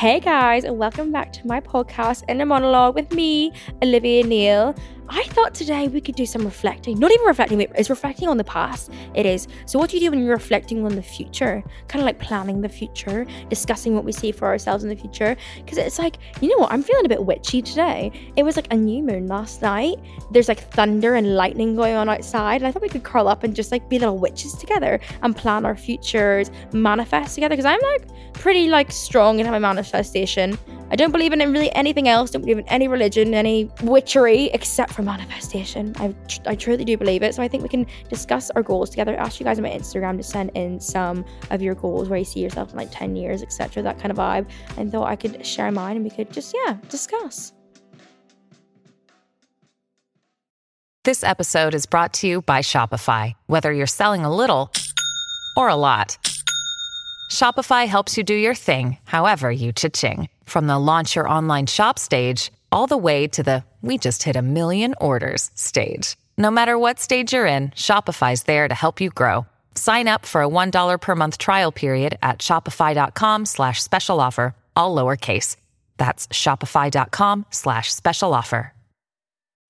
Hey guys, and welcome back to my podcast, *In Inner Monologue with me, Olivia Neill. I thought today we could do some reflecting. Not even reflecting, it's reflecting on the past. It is. So, what do you do when you're reflecting on the future? Kind of like planning the future, discussing what we see for ourselves in the future. Because it's like, you know what? I'm feeling a bit witchy today. It was like a new moon last night. There's like thunder and lightning going on outside. And I thought we could curl up and just like be little witches together and plan our futures, manifest together. Because I'm like pretty like strong in my manifestation. I don't believe in really anything else. Don't believe in any religion, any witchery, except for manifestation. I, I truly do believe it. So I think we can discuss our goals together. Ask you guys on my Instagram to send in some of your goals, where you see yourself in like 10 years, etc. That kind of vibe. And thought I could share mine and we could just, yeah, discuss. This episode is brought to you by Shopify. Whether you're selling a little or a lot, Shopify helps you do your thing, however you cha-ching. From the launch your online shop stage all the way to the we just hit a million orders stage. No matter what stage you're in, Shopify's there to help you grow. Sign up for a $1 per month trial period at shopify.com slash special offer, all lowercase. That's shopify.com slash special offer.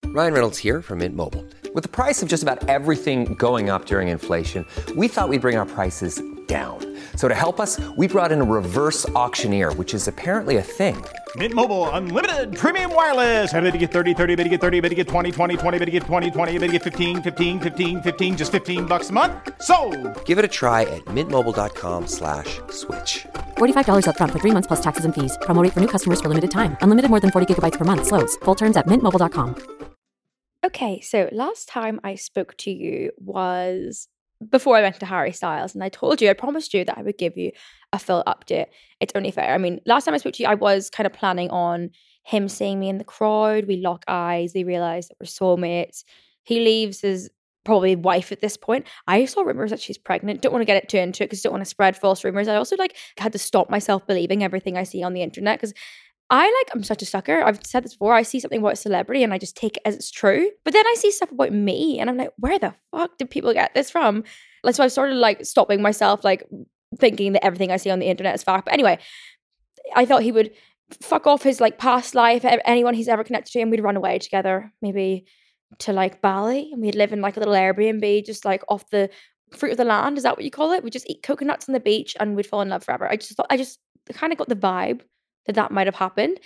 Ryan Reynolds here from Mint Mobile. With the price of just about everything going up during inflation, we thought we'd bring our prices down. So to help us, we brought in a reverse auctioneer, which is apparently a thing. Mint Mobile unlimited premium wireless. Ready to get 30, 30, bit to get 30, bit to get 20, 20, 20, bit to get 20, 20, bit to get 15, 15, 15, 15 just 15 bucks a month. So, Give it a try at mintmobile.com/switch. slash $45 up front for 3 months plus taxes and fees. Promo rate for new customers for limited time. Unlimited more than 40 gigabytes per month slows. Full terms at mintmobile.com. Okay, so last time I spoke to you was before I went to Harry Styles, and I told you, I promised you that I would give you a full update. It's only fair. I mean, last time I spoke to you, I was kind of planning on him seeing me in the crowd. We lock eyes. We realize that we're soulmates. He leaves his probably wife at this point. I saw rumors that she's pregnant. Don't want to get it too into it because don't want to spread false rumors. I also like had to stop myself believing everything I see on the internet because I like I'm such a sucker. I've said this before. I see something about a celebrity and I just take it as it's true. But then I see stuff about me and I'm like, where the fuck did people get this from? Like so I've started like stopping myself, like thinking that everything I see on the internet is fact. But anyway, I thought he would fuck off his like past life, anyone he's ever connected to, and we'd run away together, maybe to like Bali, and we'd live in like a little Airbnb, just like off the fruit of the land. Is that what you call it? We'd just eat coconuts on the beach and we'd fall in love forever. I just thought I just kind of got the vibe that that might have happened.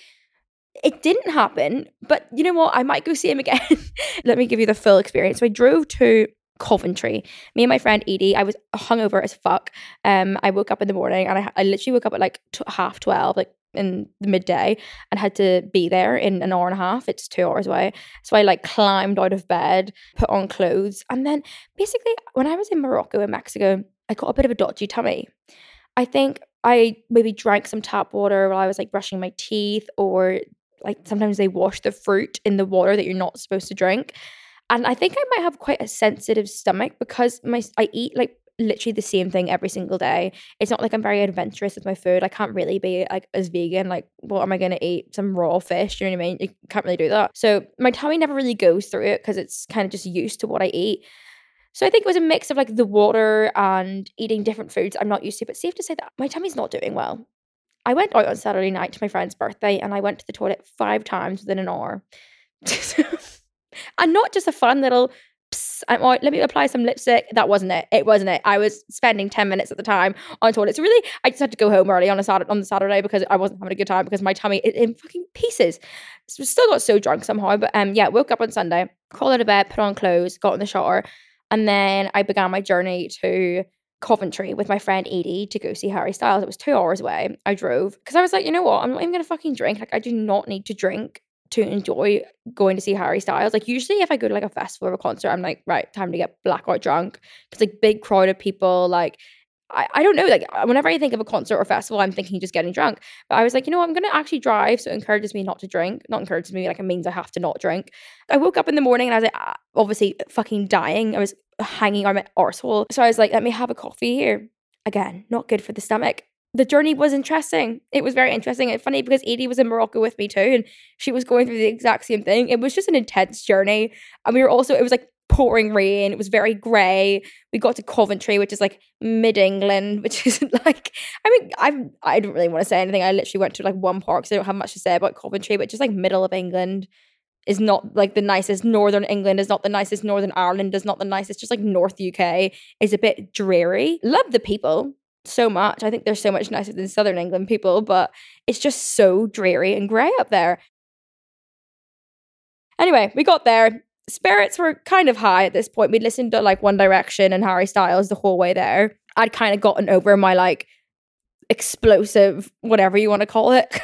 It didn't happen, but you know what? I might go see him again. Let me give you the full experience. So I drove to Coventry. Me and my friend Edie, I was hungover as fuck. Um, I woke up in the morning and I, I literally woke up at like t- half 12, like in the midday, and had to be there in an hour and a half. It's two hours away. So I like climbed out of bed, put on clothes, and then basically when I was in Morocco and Mexico, I got a bit of a dodgy tummy. I think I maybe drank some tap water while I was like brushing my teeth, or like sometimes they wash the fruit in the water that you're not supposed to drink. And I think I might have quite a sensitive stomach because my I eat like literally the same thing every single day. It's not like I'm very adventurous with my food. I can't really be like as vegan. Like, what am I gonna eat? Some raw fish? You know what I mean? You can't really do that. So my tummy never really goes through it because it's kind of just used to what I eat. So I think it was a mix of like the water and eating different foods I'm not used to. But safe to say that my tummy's not doing well. I went out on Saturday night to my friend's birthday and I went to the toilet five times within an hour. and not just a fun little I'm let me apply some lipstick. That wasn't it. It wasn't it. I was spending 10 minutes at the time on toilet. So really, I just had to go home early on a Saturday on the Saturday because I wasn't having a good time because my tummy is in fucking pieces. So still got so drunk somehow. But um yeah, woke up on Sunday, crawled out of bed, put on clothes, got in the shower, and then I began my journey to Coventry with my friend Edie to go see Harry Styles. It was two hours away. I drove because I was like, you know what? I'm not even gonna fucking drink. Like, I do not need to drink to enjoy going to see Harry Styles. Like usually if I go to like a festival or a concert, I'm like, right, time to get blackout drunk. Because like big crowd of people, like I, I don't know, like whenever I think of a concert or festival, I'm thinking just getting drunk. But I was like, you know, I'm gonna actually drive, so it encourages me not to drink. Not encourages me, like it means I have to not drink. I woke up in the morning and I was like, ah, obviously fucking dying. I was hanging on my arsehole. So I was like, let me have a coffee here. Again, not good for the stomach the journey was interesting. It was very interesting and funny because Edie was in Morocco with me too, and she was going through the exact same thing. It was just an intense journey. And we were also, it was like pouring rain. It was very grey. We got to Coventry, which is like mid England, which is like I mean I'm I don't really want to say anything. I literally went to like one park, so I don't have much to say about Coventry, but just like middle of England is not like the nicest. Northern England is not the nicest. Northern Ireland is not the nicest. Just like North UK is a bit dreary. Love the people so much. I think they're so much nicer than Southern England people, but it's just so dreary and grey up there. Anyway, we got there. Spirits were kind of high at this point. We'd listened to like One Direction and Harry Styles the whole way there. I'd kind of gotten over my like explosive, whatever you want to call it.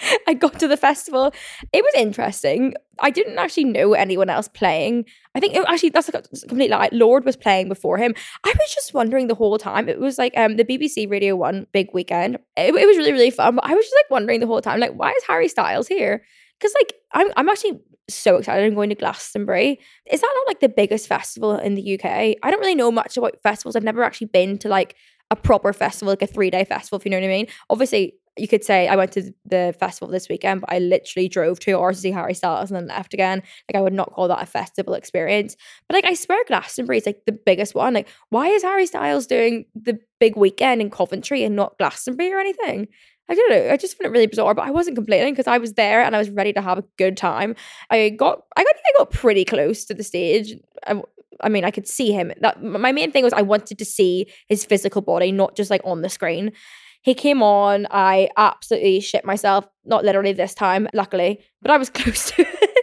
I got to the festival. It was interesting. I didn't actually know anyone else playing. I think it, actually that's a complete lie. Lorde was playing before him. I was just wondering the whole time. It was like um the BBC Radio One big weekend. It, it was really really fun. But I was just like wondering the whole time, like why is Harry Styles here? Because like I'm I'm actually so excited. I'm going to Glastonbury. Is that not like the biggest festival in the UK? I don't really know much about festivals. I've never actually been to like a proper festival, like a three day festival, if you know what I mean. Obviously, you could say I went to the festival this weekend, but I literally drove two hours to see Harry Styles and then left again. Like I would not call that a festival experience. But like I swear Glastonbury is like the biggest one. Like, why is Harry Styles doing the big weekend in Coventry and not Glastonbury or anything? I don't know. I just found it really bizarre, but I wasn't complaining because I was there and I was ready to have a good time. I got, I got, I got pretty close to the stage. I, I mean, I could see him. That my main thing was I wanted to see his physical body, not just like on the screen. He came on. I absolutely shit myself. Not literally this time, luckily, but I was close to it.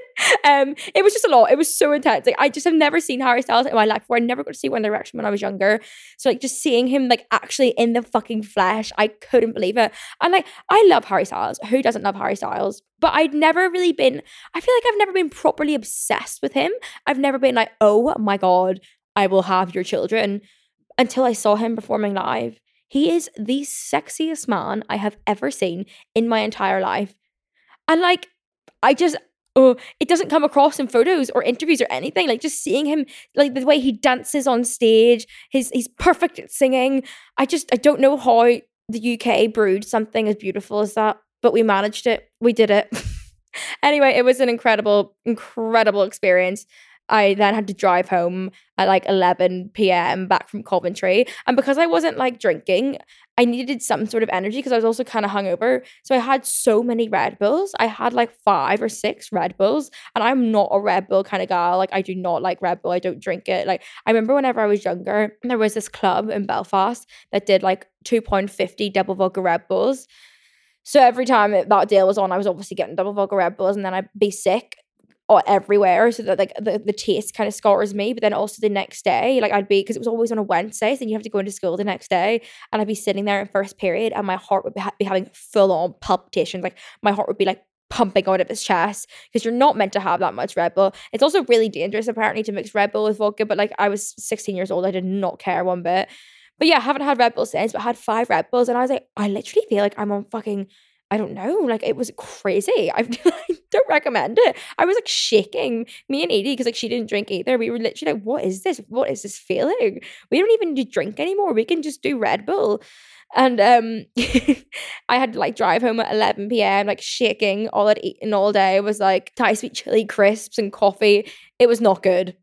Um, it was just a lot. It was so intense. Like I just have never seen Harry Styles in my life before. I never got to see One Direction when I was younger. So like just seeing him like actually in the fucking flesh, I couldn't believe it. And like I love Harry Styles. Who doesn't love Harry Styles? But I'd never really been. I feel like I've never been properly obsessed with him. I've never been like, oh my god, I will have your children. Until I saw him performing live. He is the sexiest man I have ever seen in my entire life. And like, I just, oh, it doesn't come across in photos or interviews or anything. Like just seeing him, like the way he dances on stage, his he's perfect at singing. I just, I don't know how the UK brewed something as beautiful as that, but we managed it. We did it. anyway, it was an incredible, incredible experience. I then had to drive home at like 11 p.m. back from Coventry. And because I wasn't like drinking, I needed some sort of energy because I was also kind of hungover. So I had so many Red Bulls. I had like five or six Red Bulls. And I'm not a Red Bull kind of gal. Like I do not like Red Bull. I don't drink it. Like I remember whenever I was younger, there was this club in Belfast that did like £2.50 double vodka Red Bulls. So every time that deal was on, I was obviously getting double vodka Red Bulls and then I'd be sick or everywhere so that like the, the taste kind of scars me but then also the next day like I'd be because it was always on a Wednesday so then you have to go into school the next day and I'd be sitting there in first period and my heart would be, ha- be having full on palpitations like my heart would be like pumping out of his chest because you're not meant to have that much Red Bull. It's also really dangerous apparently to mix Red Bull with vodka, but like I was 16 years old, I did not care one bit. But yeah, I haven't had Red Bull since, but I had five Red Bulls and I was like, I literally feel like I'm on fucking I don't know, like it was crazy. I don't recommend it. I was like shaking. Me and Edie, because like she didn't drink either. We were literally like, what is this? What is this feeling? We don't even need to drink anymore. We can just do Red Bull. And um I had to like drive home at 11 p.m., like shaking. All I'd eaten all day was like Thai sweet chili crisps and coffee. It was not good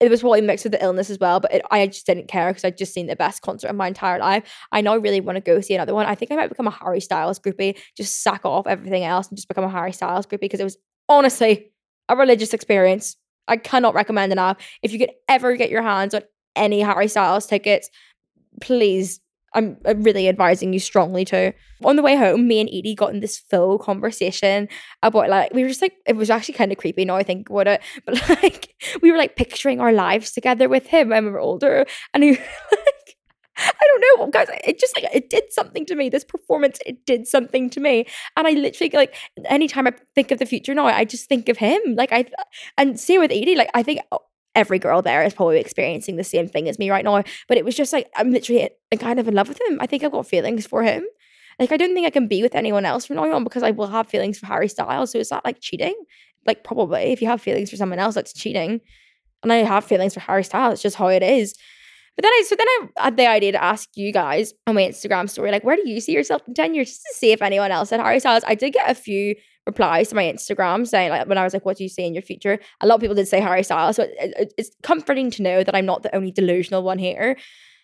it was probably mixed with the illness as well, but it, I just didn't care because I'd just seen the best concert of my entire life. I now really want to go see another one. I think I might become a Harry Styles groupie, just sack off everything else and just become a Harry Styles groupie because it was honestly a religious experience. I cannot recommend enough. If you could ever get your hands on any Harry Styles tickets, please I'm uh, really advising you strongly to. On the way home, me and Edie got in this full conversation about like we were just like it was actually kind of creepy now I think about it, but like we were like picturing our lives together with him when we were older, and he like I don't know, guys. It just like it did something to me. This performance, it did something to me, and I literally like anytime I think of the future now, I just think of him. Like I, and same with Edie. Like I think every girl there is probably experiencing the same thing as me right now. But it was just like I'm literally kind of in love with him. I think I've got feelings for him. Like I don't think I can be with anyone else from now on because I will have feelings for Harry Styles. So is that like cheating? Like probably if you have feelings for someone else, that's cheating. And I have feelings for Harry Styles. It's just how it is. But then I so then I had the idea to ask you guys on my Instagram story, like, where do you see yourself in 10 years? Just to see if anyone else had Harry Styles. I did get a few replies to my Instagram saying like when I was like, "What do you see in your future?" A lot of people did say Harry Styles, so it, it, it's comforting to know that I'm not the only delusional one here.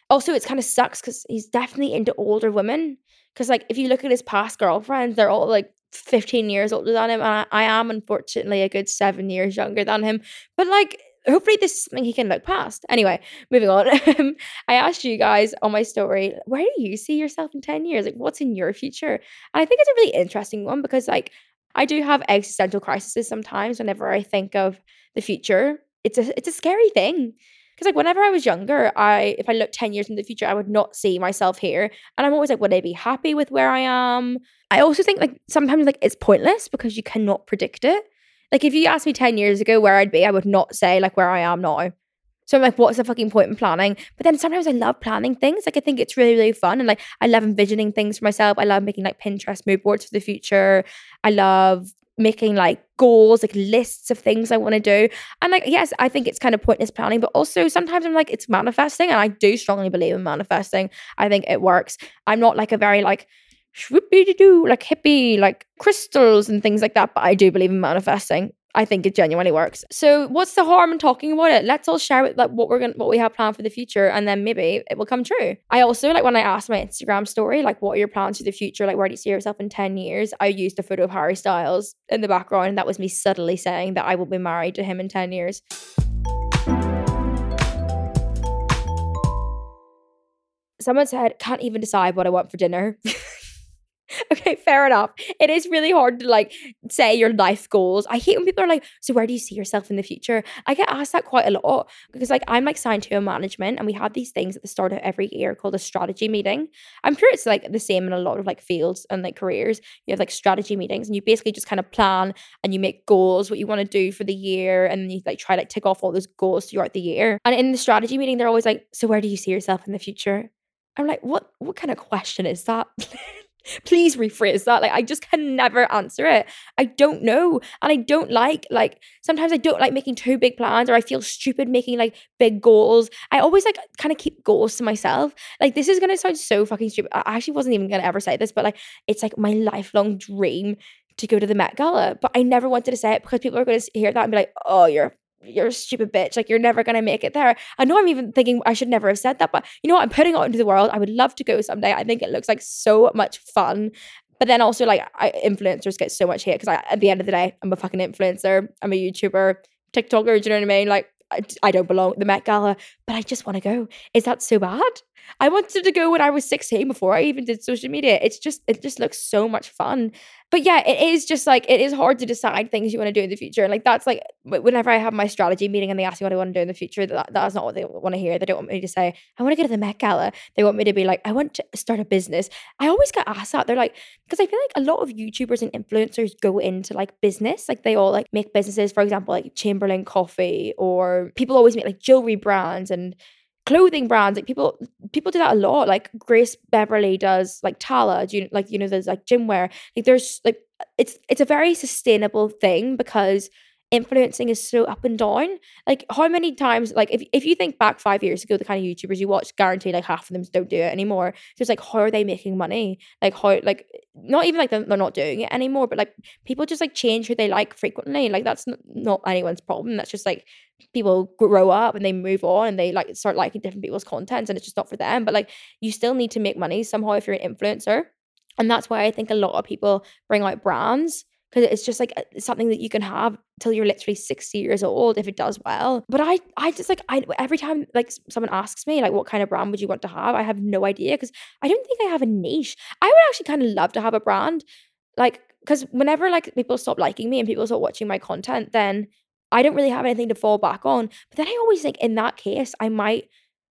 Also, it's kind of sucks because he's definitely into older women. Because like if you look at his past girlfriends, they're all like 15 years older than him, and I, I am unfortunately a good seven years younger than him. But like hopefully this is something he can look past. Anyway, moving on. I asked you guys on my story, where do you see yourself in 10 years? Like what's in your future? And I think it's a really interesting one because like I do have existential crises sometimes whenever I think of the future. It's a it's a scary thing. Because like whenever I was younger, I if I look 10 years in the future, I would not see myself here. And I'm always like, would I be happy with where I am? I also think like sometimes like it's pointless because you cannot predict it. Like if you asked me 10 years ago where I'd be, I would not say like where I am now. So I'm like, what's the fucking point in planning? But then sometimes I love planning things. Like I think it's really, really fun. And like I love envisioning things for myself. I love making like Pinterest mood boards for the future. I love making like goals, like lists of things I want to do. And like, yes, I think it's kind of pointless planning, but also sometimes I'm like, it's manifesting. And I do strongly believe in manifesting. I think it works. I'm not like a very like swoopy doo, like hippie, like crystals and things like that. But I do believe in manifesting. I think it genuinely works. So what's the harm in talking about it? Let's all share like what we're gonna what we have planned for the future and then maybe it will come true. I also like when I asked my Instagram story, like what are your plans for the future? Like where do you see yourself in 10 years? I used a photo of Harry Styles in the background and that was me subtly saying that I will be married to him in 10 years. Someone said, can't even decide what I want for dinner. okay, fair enough. It is really hard to like say your life goals. I hate when people are like, so where do you see yourself in the future? I get asked that quite a lot because like I'm like signed to a management and we have these things at the start of every year called a strategy meeting. I'm sure it's like the same in a lot of like fields and like careers. You have like strategy meetings and you basically just kind of plan and you make goals, what you want to do for the year, and you like try like tick off all those goals throughout the year. And in the strategy meeting, they're always like, so where do you see yourself in the future? I'm like, what what kind of question is that? please rephrase that. Like i just can never answer it. I don't know. And i don't like like sometimes i don't like making too big plans or i feel stupid making like big goals. I always like kind of keep goals to myself. Like this is gonna sound so fucking stupid. I actually wasn't even gonna ever say this but like it's like my lifelong dream to go to the Met Gala, but I never wanted to say it because people are going to hear that and be like, "Oh, you're you're a stupid bitch. Like you're never gonna make it there. I know I'm even thinking I should never have said that, but you know what? I'm putting it out into the world. I would love to go someday. I think it looks like so much fun. But then also like I, influencers get so much hate because at the end of the day, I'm a fucking influencer. I'm a YouTuber, TikToker. Do you know what I mean? Like I, I don't belong at the Met Gala, but I just want to go. Is that so bad? I wanted to go when I was 16 before I even did social media. It's just it just looks so much fun. But yeah, it is just like it is hard to decide things you want to do in the future. And like that's like whenever I have my strategy meeting and they ask me what I want to do in the future, that, that's not what they want to hear. They don't want me to say, I want to go to the Met Gala. They want me to be like, I want to start a business. I always get asked that. They're like, because I feel like a lot of YouTubers and influencers go into like business. Like they all like make businesses, for example, like Chamberlain Coffee, or people always make like jewelry brands and clothing brands like people people do that a lot like grace beverley does like tala do you like you know there's like gym wear like there's like it's it's a very sustainable thing because influencing is so up and down. Like how many times, like if, if you think back five years ago, the kind of YouTubers you watch, guarantee like half of them don't do it anymore. So it's like how are they making money? Like how like not even like they're, not doing it anymore, but like people just like change who they like frequently. Like that's not, not anyone's problem. That's just like people grow up and they move on and they like start liking different people's content and it's just not for them. But like you still need to make money somehow if you're an influencer. And that's why I think a lot of people bring out brands because it's just like something that you can have till you're literally 60 years old if it does well. But i i just like i every time like someone asks me like what kind of brand would you want to have i have no idea because i don't think i have a niche. I would actually kind of love to have a brand like because whenever like people stop liking me and people stop watching my content then i don't really have anything to fall back on. But then i always think in that case i might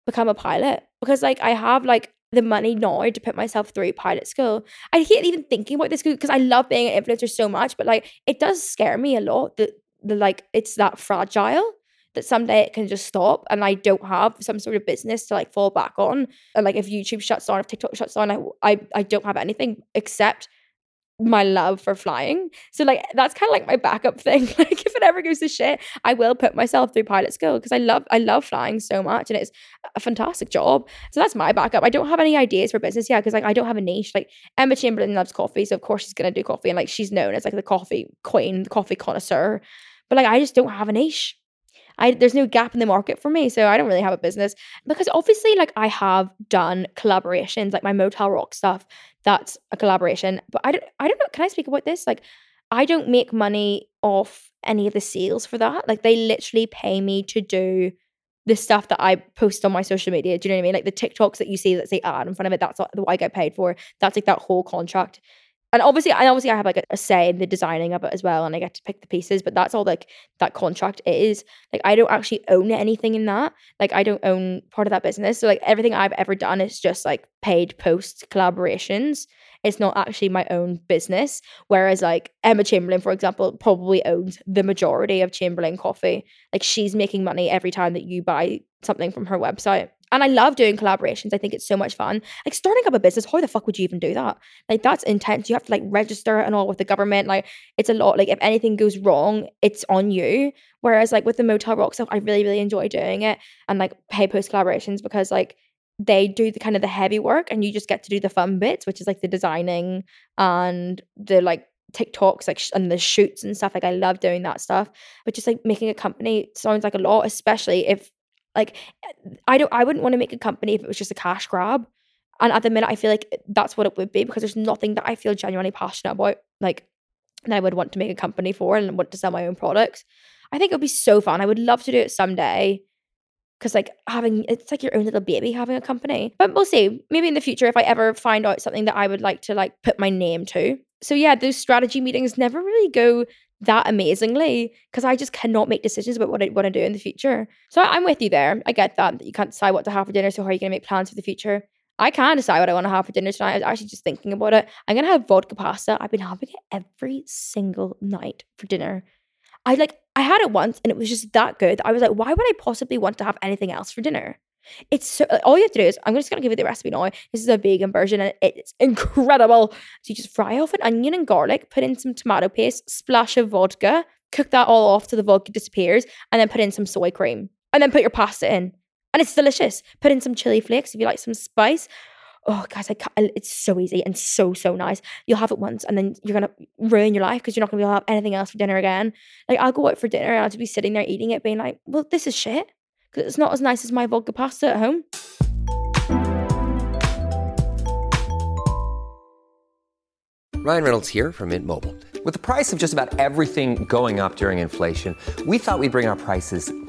become a pilot because like i have like the money now to put myself through pilot school. I hate even thinking about this because I love being an influencer so much, but like it does scare me a lot that the like it's that fragile that someday it can just stop and I don't have some sort of business to like fall back on. And like if YouTube shuts down, if TikTok shuts down, I I, I don't have anything except my love for flying. So like that's kind of like my backup thing. like if it ever goes to shit, I will put myself through pilot school because I love I love flying so much and it's a fantastic job. So that's my backup. I don't have any ideas for business yet because like I don't have a niche. Like Emma Chamberlain loves coffee, so of course she's gonna do coffee and like she's known as like the coffee queen, the coffee connoisseur. But like I just don't have a niche. I there's no gap in the market for me, so I don't really have a business because obviously, like I have done collaborations, like my Motel Rock stuff. That's a collaboration, but I don't. I don't know. Can I speak about this? Like, I don't make money off any of the sales for that. Like, they literally pay me to do the stuff that I post on my social media. Do you know what I mean? Like the TikToks that you see that say ad in front of it. That's what I get paid for. That's like that whole contract and obviously and obviously I have like a, say in the designing of it as well and I get to pick the pieces but that's all like that contract is. Like I don't actually own anything in that. Like I don't own part of that business. So like everything I've ever done is just like paid post collaborations. It's not actually my own business. Whereas like Emma Chamberlain for example probably owns the majority of Chamberlain coffee. Like she's making money every time that you buy something from her website and I love doing collaborations. I think it's so much fun. Like starting up a business, how the fuck would you even do that? Like that's intense. You have to like register and all with the government. Like it's a lot. Like if anything goes wrong, it's on you. Whereas like with the Motel Rock stuff, I really, really enjoy doing it and like pay post collaborations because like they do the kind of the heavy work and you just get to do the fun bits, which is like the designing and the like TikToks like sh- and the shoots and stuff. Like I love doing that stuff. But just like making a company sounds like a lot, especially if like I don't I wouldn't want to make a company if it was just a cash grab. And at the minute I feel like that's what it would be because there's nothing that I feel genuinely passionate about like that I would want to make a company for and want to sell my own products. I think it would be so fun. I would love to do it someday. Cause like having it's like your own little baby having a company. But we'll see. Maybe in the future if I ever find out something that I would like to like put my name to. So yeah, those strategy meetings never really go that amazingly because I just cannot make decisions about what I want to do in the future. So I'm with you there. I get that, that you can't decide what to have for dinner. So how are you going to make plans for the future? I can decide what I want to have for dinner tonight. I was actually just thinking about it. I'm going to have vodka pasta. I've been having it every single night for dinner. I like, I had it once and it was just that good. I was like, why would I possibly want to have anything else for dinner? It's so, uh, all you have to do is I'm just gonna give you the recipe now. This is a vegan version and it's incredible. So you just fry off an onion and garlic, put in some tomato paste, splash of vodka, cook that all off till the vodka disappears, and then put in some soy cream. And then put your pasta in. And it's delicious. Put in some chili flakes if you like some spice. Oh, guys, I can't, it's so easy and so, so nice. You'll have it once and then you're going to ruin your life because you're not going to be able to have anything else for dinner again. Like, I'll go out for dinner and I'll just be sitting there eating it, being like, well, this is shit because it's not as nice as my vodka pasta at home. Ryan Reynolds here from Mint Mobile. With the price of just about everything going up during inflation, we thought we'd bring our prices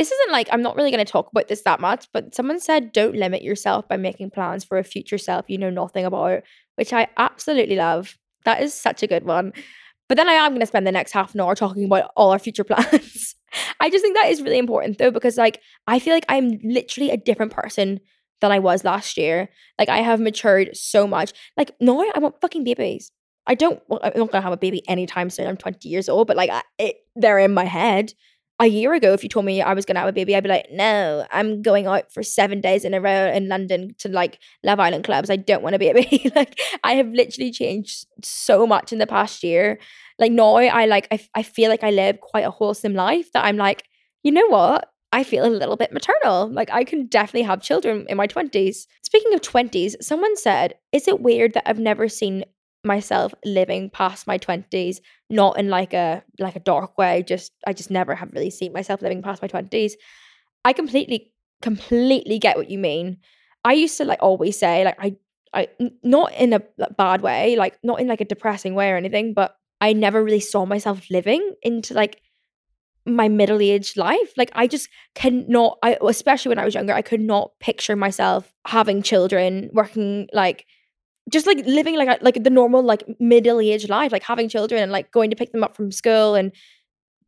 This isn't like, I'm not really going to talk about this that much, but someone said don't limit yourself by making plans for a future self you know nothing about, which I absolutely love. That is such a good one. But then I am going to spend the next half an hour talking about all our future plans. I just think that is really important though, because like I feel like I'm literally a different person than I was last year. Like I have matured so much. Like no, I want fucking babies. I don't. Well, I'm not gonna have a baby anytime soon. I'm 20 years old, but like I, it, they're in my head. A year ago, if you told me I was gonna have a baby, I'd be like, no, I'm going out for seven days in a row in London to like Love Island clubs. I don't want to be a baby. like I have literally changed so much in the past year. Like now, I like I, I feel like I live quite a wholesome life. That I'm like, you know what? I feel a little bit maternal. Like I can definitely have children in my 20s. Speaking of 20s, someone said, Is it weird that I've never seen myself living past my 20s not in like a like a dark way just i just never have really seen myself living past my 20s i completely completely get what you mean. I used to like always say like i i not in a bad way like not in like a depressing way or anything but i never really saw myself living into like my middle-aged life. Like i just cannot i especially when i was younger i could not picture myself having children working like just like living like a, like the normal like middle-aged life like having children and like going to pick them up from school and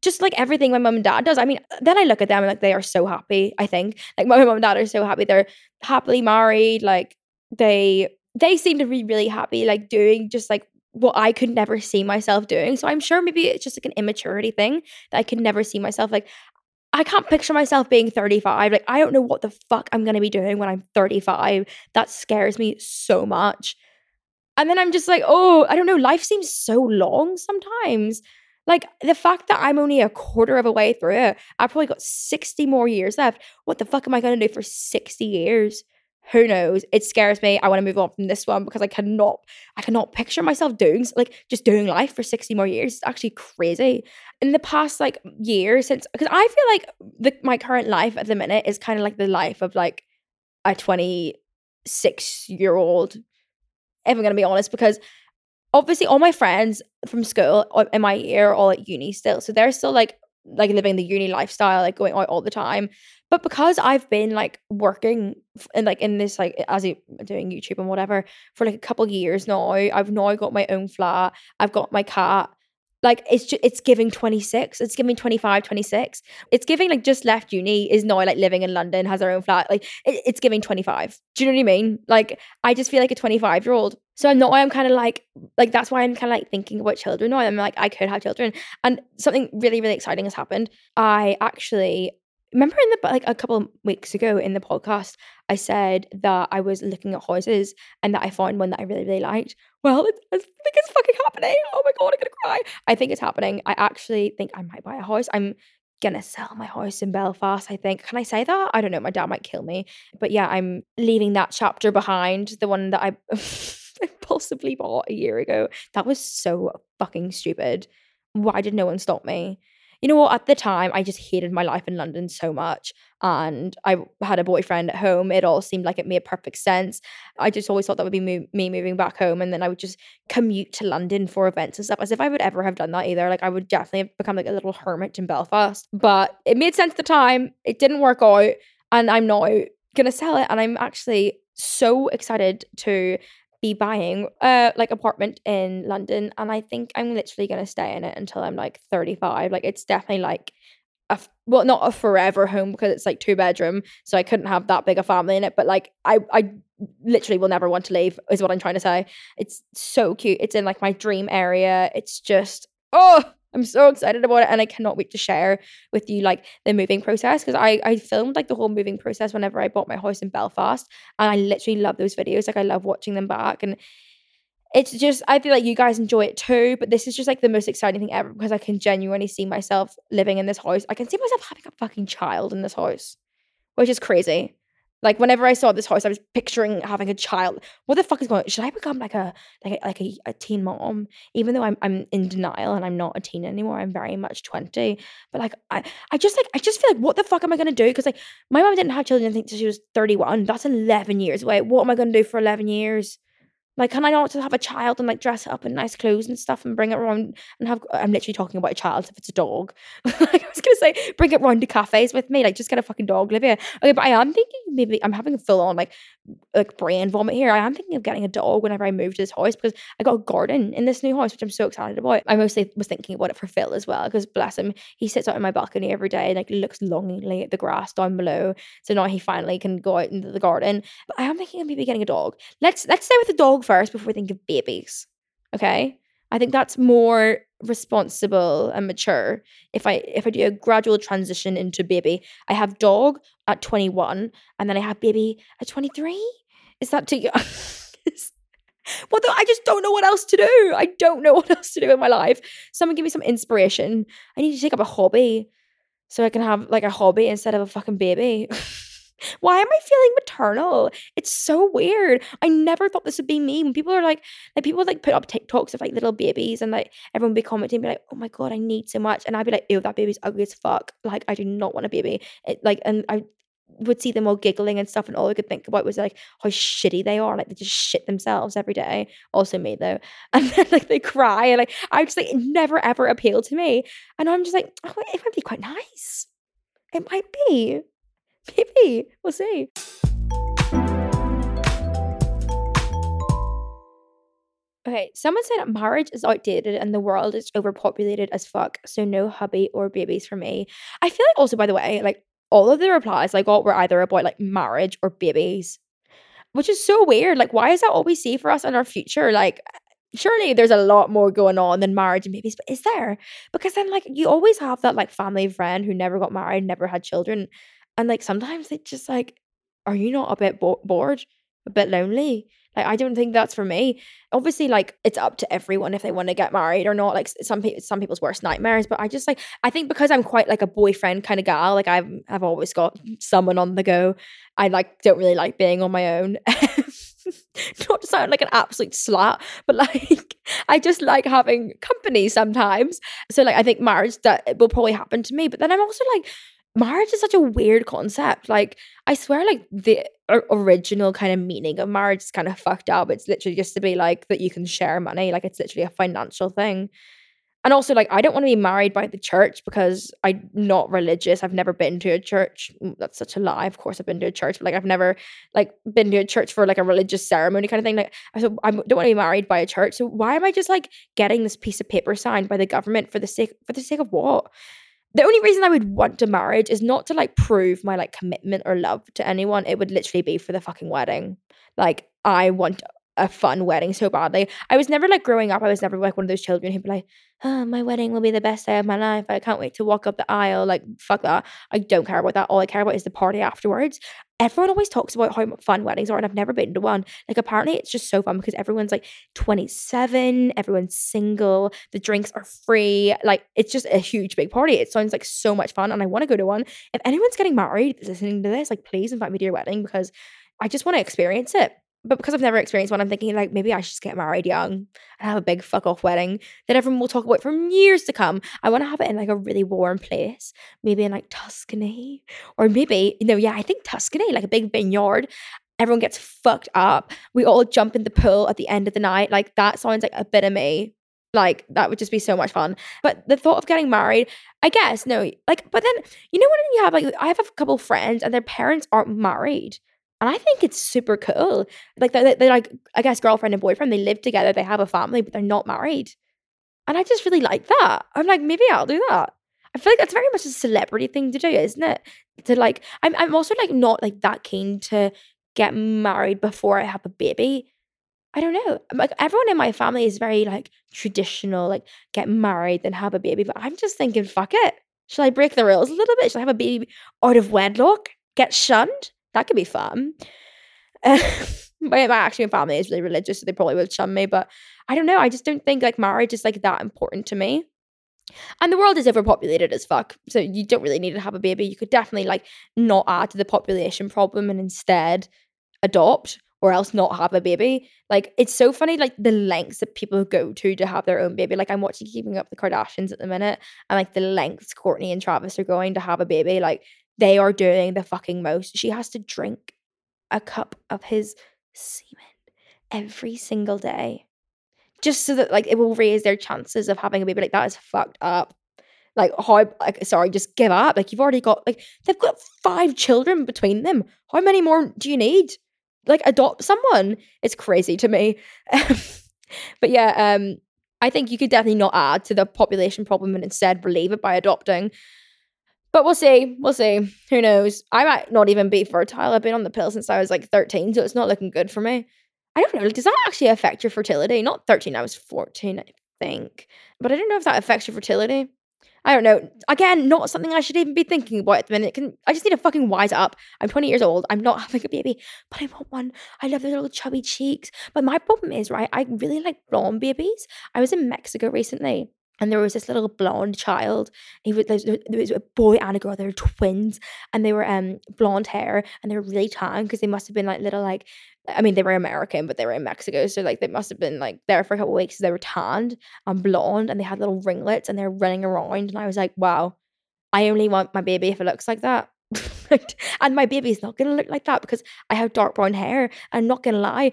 just like everything my mom and dad does. I mean then i look at them and like they are so happy i think. Like my mom and dad are so happy. They're happily married like they they seem to be really happy like doing just like what I could never see myself doing. So I'm sure maybe it's just like an immaturity thing that I could never see myself like I can't picture myself being 35. Like I don't know what the fuck I'm going to be doing when I'm 35. That scares me so much. And then I'm just like, "Oh, I don't know, life seems so long sometimes." Like the fact that I'm only a quarter of a way through it, I've probably got 60 more years left. What the fuck am I going to do for 60 years? Who knows? It scares me. I want to move on from this one because i cannot i cannot picture myself doing like just doing life for 60 more years. It's actually crazy. In the past like year since because i feel like the, my current life at the minute is kind of like the life of like a 26 year old if i'm going to be honest because obviously all my friends from school in my year are all at uni still. So they're still like like living the uni lifestyle like going out all the time but because I've been like working and like in this like as a, doing YouTube and whatever for like a couple years now, I've now got my own flat. I've got my cat. Like it's just it's giving 26. It's giving 25, 26. It's giving like just left uni is now like living in London, has her own flat. Like it, it's giving 25. Do you know what I mean? Like I just feel like a 25 year old. So I'm not I'm kind of like like that's why I'm kind of like thinking about children now. I'm like I could have children. And something really, really exciting has happened. I actually remember in the like a couple of weeks ago in the podcast i said that i was looking at houses and that i found one that i really really liked. Well i think it's fucking happening. Oh my god i'm gonna cry. I think it's happening. I actually think i might buy a house i'm gonna sell my house in belfast i think. Can i say that? I don't know. My dad might kill me. But yeah i'm leaving that chapter behind the one that i impulsively bought a year ago. That was so fucking stupid. Why did no one stop me you know what? At the time, I just hated my life in London so much. And I had a boyfriend at home. It all seemed like it made perfect sense. I just always thought that would be me moving back home. And then I would just commute to London for events and stuff, as if I would ever have done that either. Like, I would definitely have become like a little hermit in Belfast. But it made sense at the time. It didn't work out. And I'm now going to sell it. And I'm actually so excited to be buying a like apartment in London and I think I'm literally going to stay in it until I'm like 35 like it's definitely like a well not a forever home because it's like two bedroom so I couldn't have that big a family in it but like I I literally will never want to leave is what I'm trying to say. It's so cute it's in like my dream area it's just oh I'm so excited about it and I cannot wait to share with you like the moving process because I I filmed like the whole moving process whenever I bought my house in Belfast and I literally love those videos like I love watching them back and it's just I feel like you guys enjoy it too but this is just like the most exciting thing ever because I can genuinely see myself living in this house. I can see myself having a fucking child in this house which is crazy like whenever I saw this house, I was picturing having a child. What the fuck is going on? Should I become like a like a, like a, a teen mom? Even though I'm I'm in denial and I'm not a teen anymore. I'm very much 20. But like I I just like I just feel like what the fuck am I gonna do? Because like my mom didn't have children until she was 31. That's 11 years away. What am I gonna do for 11 years? Like, can I not just have a child and like dress it up in nice clothes and stuff and bring it around and have? I'm literally talking about a child if it's a dog. like, I was gonna say, bring it round to cafes with me. Like, just get a fucking dog, Olivia. Okay, but I am thinking maybe I'm having a full on like like brain vomit here. I am thinking of getting a dog whenever I move to this house because I got a garden in this new house, which I'm so excited about. I mostly was thinking about it for Phil as well because bless him, he sits out on my balcony every day and like looks longingly at the grass down below. So now he finally can go out into the garden. But I am thinking of maybe getting a dog. Let's let's stay with the dog first before we think of babies. Okay. I think that's more responsible and mature if I if I do a gradual transition into baby. I have dog at 21 and then I have baby at 23. Is that too young? well, I just don't know what else to do. I don't know what else to do in my life. Someone give me some inspiration. I need to take up a hobby so I can have like a hobby instead of a fucking baby. Why am I feeling maternal? It's so weird. I never thought this would be me. When people are like, like people like put up TikToks of like little babies and like everyone be commenting, be like, oh my god, I need so much, and I'd be like, ew, that baby's ugly as fuck. Like I do not want a baby. It, like, and I would see them all giggling and stuff, and all I could think about was like how shitty they are. Like they just shit themselves every day. Also me though, and then like they cry, and like I just like it never ever appealed to me. And I'm just like, oh, it might be quite nice. It might be. Maybe. We'll see. Okay, someone said marriage is outdated and the world is overpopulated as fuck, so no hubby or babies for me. I feel like also, by the way, like all of the replies I got were either about like marriage or babies, which is so weird. Like, why is that all we see for us in our future? Like, surely there's a lot more going on than marriage and babies, but is there? Because then, like, you always have that like family friend who never got married, never had children, and like sometimes it's just like, are you not a bit bo- bored, a bit lonely? Like I don't think that's for me. Obviously, like it's up to everyone if they want to get married or not. Like some people, some people's worst nightmares. But I just like I think because I'm quite like a boyfriend kind of gal. Like I've I've always got someone on the go. I like don't really like being on my own. not to sound like an absolute slut, but like I just like having company sometimes. So like I think marriage that will probably happen to me. But then I'm also like marriage is such a weird concept. Like, I swear, like the original kind of meaning of marriage is kind of fucked up. It's literally just to be like that you can share money. Like, it's literally a financial thing. And also, like, I don't want to be married by the church because I'm not religious. I've never been to a church. That's such a lie. Of course, I've been to a church, but like, I've never like been to a church for like a religious ceremony kind of thing. Like, I don't want to be married by a church. So why am I just like getting this piece of paper signed by the government for the sake for the sake of what? The only reason I would want a marriage is not to like prove my like commitment or love to anyone. It would literally be for the fucking wedding. Like I want a fun wedding so badly. I was never like growing up, I was never like one of those children who'd be like, oh, my wedding will be the best day of my life. I can't wait to walk up the aisle. Like, fuck that. I don't care about that. All I care about is the party afterwards. Everyone always talks about how fun weddings are, and I've never been to one. Like, apparently, it's just so fun because everyone's like 27, everyone's single, the drinks are free. Like, it's just a huge, big party. It sounds like so much fun, and I want to go to one. If anyone's getting married listening to this, like, please invite me to your wedding because I just want to experience it but because I've never experienced one, I'm thinking like maybe I should just get married young and have a big fuck off wedding that everyone will talk about for years to come. I want to have it in like a really warm place, maybe in like Tuscany, or maybe you know, yeah, I think Tuscany, like a big vineyard. Everyone gets fucked up. We all jump in the pool at the end of the night. Like that sounds like a bit of me. Like that would just be so much fun. But the thought of getting married, I guess, no, like, but then you know when you have like I have a couple friends and their parents aren't married and I think it's super cool. Like they're, they're like, I guess girlfriend and boyfriend, they live together, they have a family, but they're not married. And I just really like that. I'm like, maybe I'll do that. I feel like that's very much a celebrity thing to do, isn't it? To like, I'm, I'm also like not like that keen to get married before I have a baby. I don't know. Like everyone in my family is very like traditional, like get married then have a baby. But I'm just thinking, fuck it. Shall I break the rules a little bit? Shall I have a baby out of wedlock? Get shunned? That could be fun. Uh, my, my family is really religious, so they probably would shun me. But I don't know. I just don't think like marriage is like that important to me. And the world is overpopulated as fuck. So you don't really need to have a baby. You could definitely like not add to the population problem and instead adopt or else not have a baby. Like it's so funny, like the lengths that people go to to have their own baby. Like I'm watching Keeping Up the Kardashians at the minute, and like the lengths Kourtney and Travis are going to have a baby. Like they are doing the fucking most. She has to drink a cup of his semen every single day just so that like it will raise their chances of having a baby. Like that is fucked up. Like how like sorry, just give up. Like you've already got like they've got five children between them. How many more do you need? Like adopt someone. It's crazy to me. but yeah, um I think you could definitely not add to the population problem and instead relieve it by adopting. But we'll see. We'll see. Who knows? I might not even be fertile. I've been on the pill since I was like 13, so it's not looking good for me. I don't know. Does that actually affect your fertility? Not 13, I was 14, I think. But I don't know if that affects your fertility. I don't know. Again, not something I should even be thinking about at the minute. Can I just need to fucking wise up? I'm 20 years old. I'm not having a baby, but I want one. I love those little chubby cheeks. But my problem is, right, I really like blonde babies. I was in Mexico recently and there was this little blonde child. He was there was a boy and a girl. They were twins, and they were um blonde hair, and they were really tan because they must have been like little like. I mean, they were American, but they were in Mexico, so like they must have been like there for a couple weeks. So they were tanned and blonde, and they had little ringlets, and they were running around. And I was like, wow, I only want my baby if it looks like that. and my baby's not gonna look like that because I have dark brown hair. I'm not gonna lie,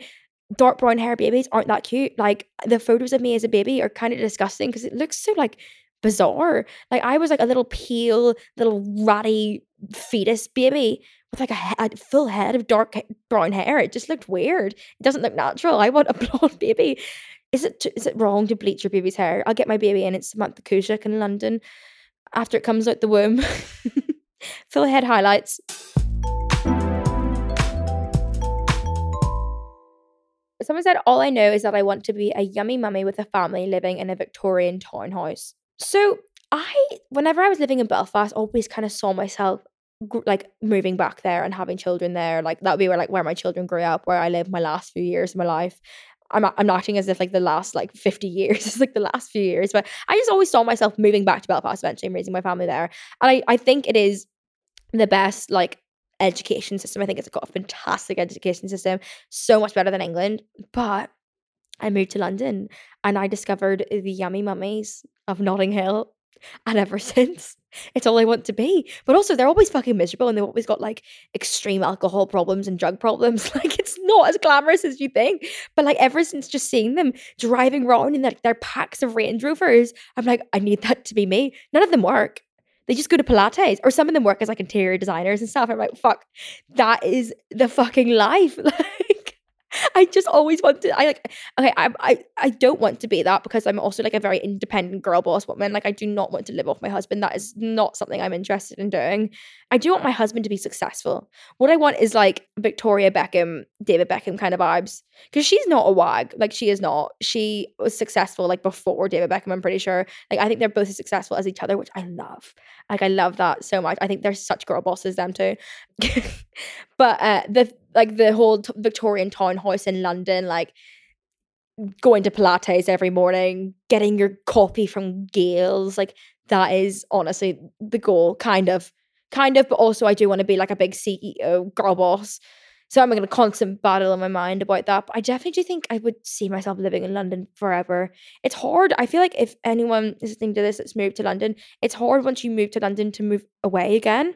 dark brown hair babies aren't that cute. Like the photos of me as a baby are kind of disgusting because it looks so like bizarre. Like I was like a little pale, little ratty fetus baby with like a, a full head of dark brown hair. It just looked weird. It doesn't look natural. I want a blonde baby. Is it is it wrong to bleach your baby's hair? I'll get my baby in. It's Samantha Cusick in London after it comes out the womb. full head highlights. Someone said, All I know is that I want to be a yummy mummy with a family living in a Victorian townhouse. So, I, whenever I was living in Belfast, always kind of saw myself like moving back there and having children there. Like, that would be where, like, where my children grew up, where I lived my last few years of my life. I'm, I'm acting as if like the last like 50 years is like the last few years, but I just always saw myself moving back to Belfast eventually and raising my family there. And I, I think it is the best like education system. I think it's got a fantastic education system, so much better than England. But I moved to London and I discovered the yummy mummies of Notting Hill. And ever since, it's all I want to be. But also, they're always fucking miserable and they've always got like extreme alcohol problems and drug problems. Like, it's not as glamorous as you think. But like, ever since just seeing them driving around in their packs of Range Rovers, I'm like, I need that to be me. None of them work. They just go to Pilates, or some of them work as like interior designers and stuff. I'm like, fuck, that is the fucking life. Like, I just always wanted. I like. Okay, I, I I don't want to be that because I'm also like a very independent girl boss woman. Like, I do not want to live off my husband. That is not something I'm interested in doing. I do want my husband to be successful. What I want is like Victoria Beckham, David Beckham kind of vibes. Because she's not a wag. Like she is not. She was successful like before David Beckham. I'm pretty sure. Like I think they're both as successful as each other, which I love. Like I love that so much. I think they're such girl bosses, them too. but uh, the like the whole t- Victorian townhouse in London, like going to Pilates every morning, getting your coffee from Gail's, like that is honestly the goal, kind of, kind of. But also, I do want to be like a big CEO girl boss. So I'm in a constant battle in my mind about that. But I definitely do think I would see myself living in London forever. It's hard. I feel like if anyone is listening to this that's moved to London, it's hard once you move to London to move away again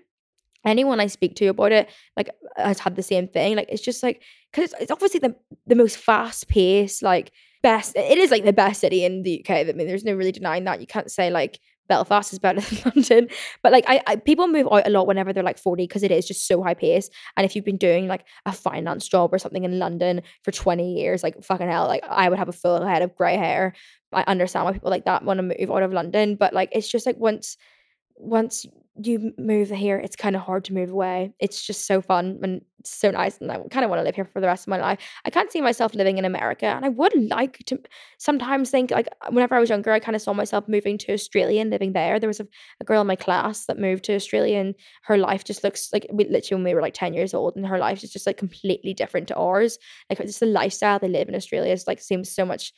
anyone I speak to about it, like uh, has had the same thing. Like it's just like because it's, it's obviously the the most fast paced, like best. It is like the best city in the UK. I mean, there's no really denying that. You can't say like Belfast is better than London, but like I, I people move out a lot whenever they're like 40 because it is just so high paced. And if you've been doing like a finance job or something in London for 20 years, like fucking hell, like I would have a full head of grey hair. I understand why people like that want to move out of London, but like it's just like once once you move here, it's kind of hard to move away. It's just so fun and so nice, and I kind of want to live here for the rest of my life. I can't see myself living in America, and I would like to sometimes think like uh, whenever I was younger, I kind of saw myself moving to Australia and living there. There was a, a girl in my class that moved to Australia, and her life just looks like we literally when we were like ten years old, and her life is just like completely different to ours. Like just the lifestyle they live in Australia is like seems so much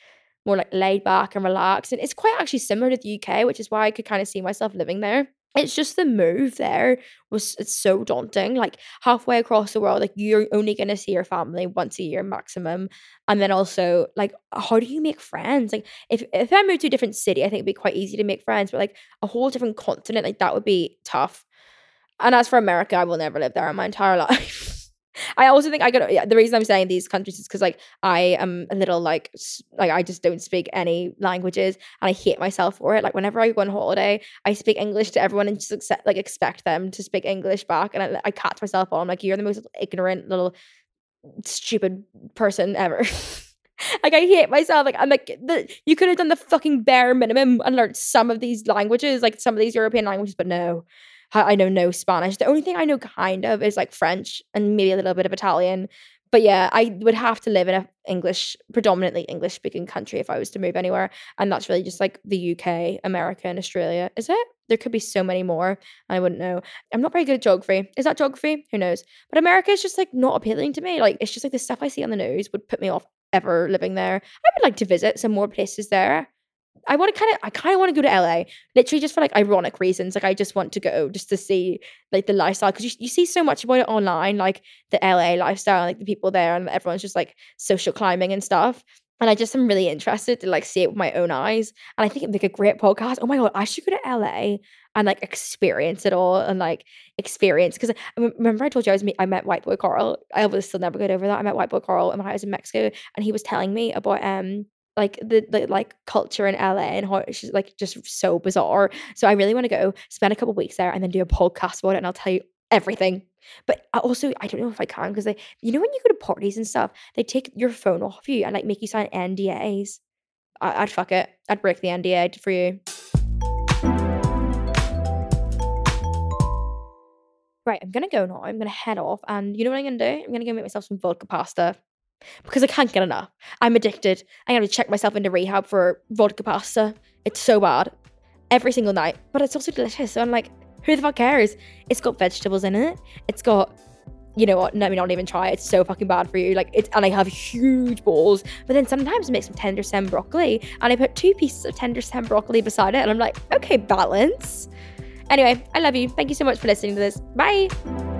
more like laid back and relaxed, and it's quite actually similar to the UK, which is why I could kind of see myself living there it's just the move there was it's so daunting like halfway across the world like you're only going to see your family once a year maximum and then also like how do you make friends? Like if if i moved to a different city i think it'd be quite easy to make friends but like a whole different continent like that would be tough. And as for america i will never live there in my entire life I also think I could. Yeah, the reason I'm saying these countries is because like I am a little like like I just don't speak any languages and I hate myself for it. Like whenever I go on holiday, I speak English to everyone and just accept, like expect them to speak English back, and I, I catch myself on. Like, you're the most ignorant little stupid person ever. like I hate myself. Like I'm like the, you could have done the fucking bare minimum and learned some of these languages, like some of these European languages, but no. I know no Spanish. The only thing I know kind of is like French and maybe a little bit of Italian. But yeah, I would have to live in a English, predominantly English speaking country if I was to move anywhere. And that's really just like the UK, America, and Australia. Is it? There could be so many more. I wouldn't know. I'm not very good at geography. Is that geography? Who knows? But America is just like not appealing to me. Like it's just like the stuff I see on the news would put me off ever living there. I would like to visit some more places there. I want to kind of, I kind of want to go to LA, literally just for like ironic reasons. Like I just want to go just to see like the lifestyle because you, you see so much about it online, like the LA lifestyle, like the people there, and everyone's just like social climbing and stuff. And I just am really interested to like see it with my own eyes. And I think it'd make a great podcast. Oh my god, I should go to LA and like experience it all and like experience because I remember I told you I was me- I met White Boy Carl. I will still never get over that. I met White Boy Carl when I was in Mexico, and he was telling me about um like the, the like culture in LA and how it's just like just so bizarre. So I really want to go spend a couple weeks there and then do a podcast about it, and I'll tell you everything. But I also, I don't know if I can because they, you know, when you go to parties and stuff, they take your phone off you and like make you sign NDAs. I, would fuck it. I'd break the NDA for you. Right, I'm gonna go now. I'm gonna head off, and you know what I'm gonna do? I'm gonna go make myself some vodka pasta because I can't get enough. I'm addicted. I gotta check myself into rehab for vodka pasta. It's so bad every single night, but it's also delicious. So I'm like, who the fuck cares? It's got vegetables in it. It's got, you know what? Let me not even try. It's so fucking bad for you. Like it's, and I have huge balls. But then sometimes I make some tender stem broccoli, and I put two pieces of tender stem broccoli beside it, and I'm like, okay, balance. Anyway, I love you. Thank you so much for listening to this. Bye.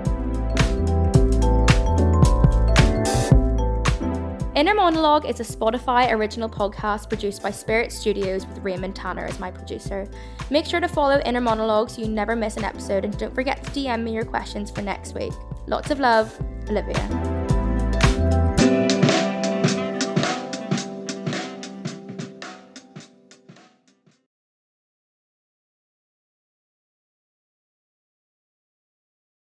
Inner Monologue is a Spotify original podcast produced by Spirit Studios with Raymond Tannor as my producer. Make sure to follow Inner Monologue so you never miss an episode and don't forget to DM me your questions for next week. Lots of love, Olivia.